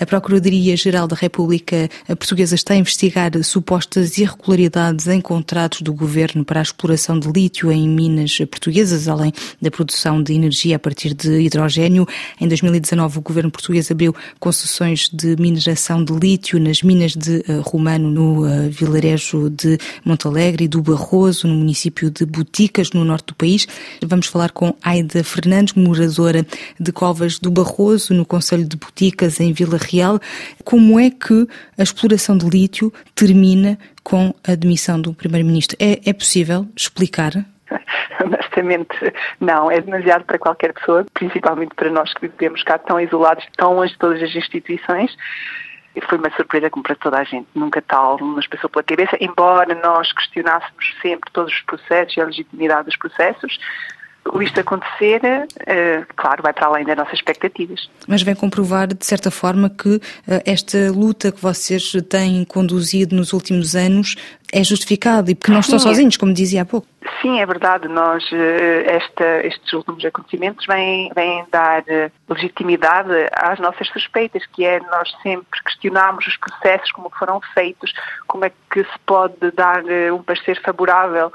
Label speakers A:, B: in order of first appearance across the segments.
A: A Procuradoria-Geral da República Portuguesa está a investigar supostas irregularidades em contratos do governo para a exploração de lítio em minas portuguesas, além da produção de energia a partir de hidrogênio. Em 2019, o governo português abriu concessões de mineração de lítio nas minas de eh, Romano, no eh, vilarejo de Montalegre e do Barroso, no município de Boticas, no norte do país. Vamos falar com Aida Fernandes, moradora de Covas do Barroso, no Conselho de Boticas, em Vila Real. Como é que a exploração de lítio termina com a demissão do Primeiro-Ministro? É, é possível explicar?
B: Honestamente, não. É demasiado para qualquer pessoa, principalmente para nós que vivemos cá tão isolados, tão longe de todas as instituições. Foi uma surpresa como para toda a gente. Nunca tal nos passou pela cabeça, embora nós questionássemos sempre todos os processos e a legitimidade dos processos, isto acontecer, uh, claro, vai para além das nossas expectativas.
A: Mas vem comprovar, de certa forma, que uh, esta luta que vocês têm conduzido nos últimos anos é justificada e porque não estão sozinhos, como dizia há pouco.
B: Sim, é verdade. Nós, eh, esta, estes últimos acontecimentos vêm, vêm dar legitimidade às nossas suspeitas, que é nós sempre questionamos os processos, como foram feitos, como é que se pode dar um parecer favorável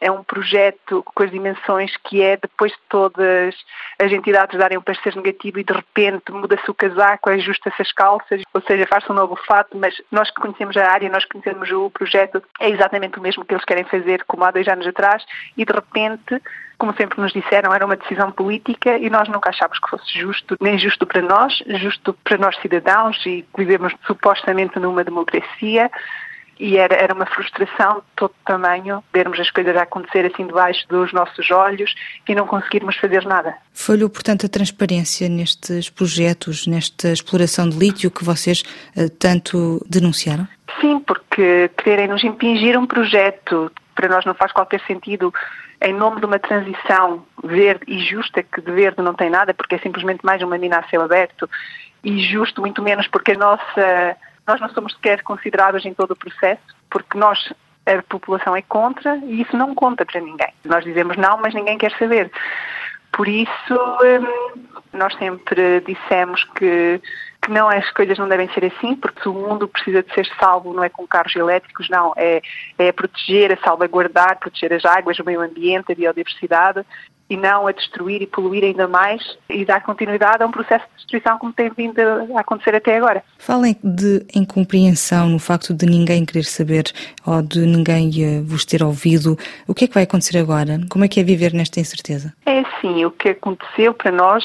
B: é um projeto com as dimensões que é depois de todas as entidades darem um parecer negativo e de repente muda-se o casaco, ajusta-se as calças, ou seja, faz-se um novo fato, mas nós que conhecemos a área, nós que conhecemos o projeto, é exatamente o mesmo que eles querem fazer como há dois anos atrás. E de repente como sempre nos disseram, era uma decisão política e nós nunca achámos que fosse justo, nem justo para nós, justo para nós cidadãos e que vivemos supostamente numa democracia, e era, era uma frustração de todo tamanho vermos as coisas a acontecer assim debaixo dos nossos olhos e não conseguirmos fazer nada.
A: Falhou, portanto, a transparência nestes projetos, nesta exploração de lítio que vocês uh, tanto denunciaram?
B: Sim, porque quererem nos impingir um projeto para nós não faz qualquer sentido em nome de uma transição verde e justa, que de verde não tem nada, porque é simplesmente mais uma mina a céu aberto, e justo muito menos porque a nossa nós não somos sequer considerados em todo o processo, porque nós, a população é contra e isso não conta para ninguém. Nós dizemos não, mas ninguém quer saber. Por isso, hum, nós sempre dissemos que, que não as coisas não devem ser assim, porque se o mundo precisa de ser salvo não é com carros elétricos, não, é, é proteger, a salvaguardar, proteger as águas, o meio ambiente, a biodiversidade e não a destruir e poluir ainda mais e dar continuidade a um processo de destruição como tem vindo a acontecer até agora.
A: Falem de incompreensão no facto de ninguém querer saber ou de ninguém eh, vos ter ouvido. O que é que vai acontecer agora? Como é que é viver nesta incerteza?
B: É assim, o que aconteceu para nós,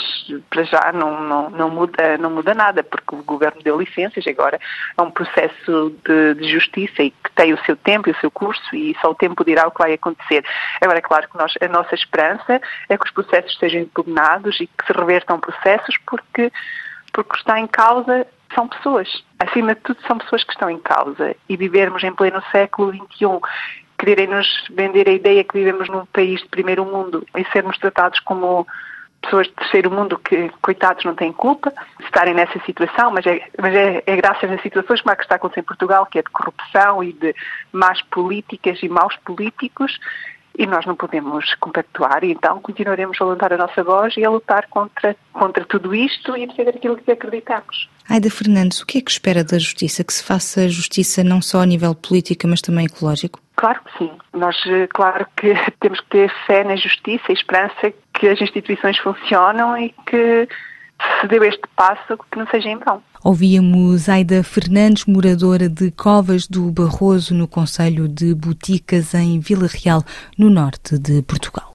B: para já, não, não, não, muda, não muda nada, porque o governo deu licenças, agora é um processo de, de justiça e que tem o seu tempo e o seu curso e só o tempo dirá o que vai acontecer. Agora, é claro que nós, a nossa esperança é que os processos sejam impugnados e que se revertam processos porque, porque está em causa são pessoas. Acima de tudo, são pessoas que estão em causa. E vivermos em pleno século XXI, quererem-nos vender a ideia que vivemos num país de primeiro mundo e sermos tratados como pessoas de terceiro mundo que, coitados, não têm culpa estarem nessa situação, mas é, mas é, é graças a situações como a que está acontecendo em Portugal, que é de corrupção e de más políticas e maus políticos, e nós não podemos compactuar, e então continuaremos a levantar a nossa voz e a lutar contra, contra tudo isto e defender aquilo que acreditamos.
A: Aida Fernandes, o que é que espera da justiça? Que se faça justiça não só a nível político, mas também ecológico?
B: Claro que sim. Nós, eh, claro que temos que ter fé na justiça e esperança que as instituições funcionam e que se deu este passo que não seja em vão.
A: Ouvíamos Aida Fernandes, moradora de Covas do Barroso, no Conselho de Boticas, em Vila Real, no norte de Portugal.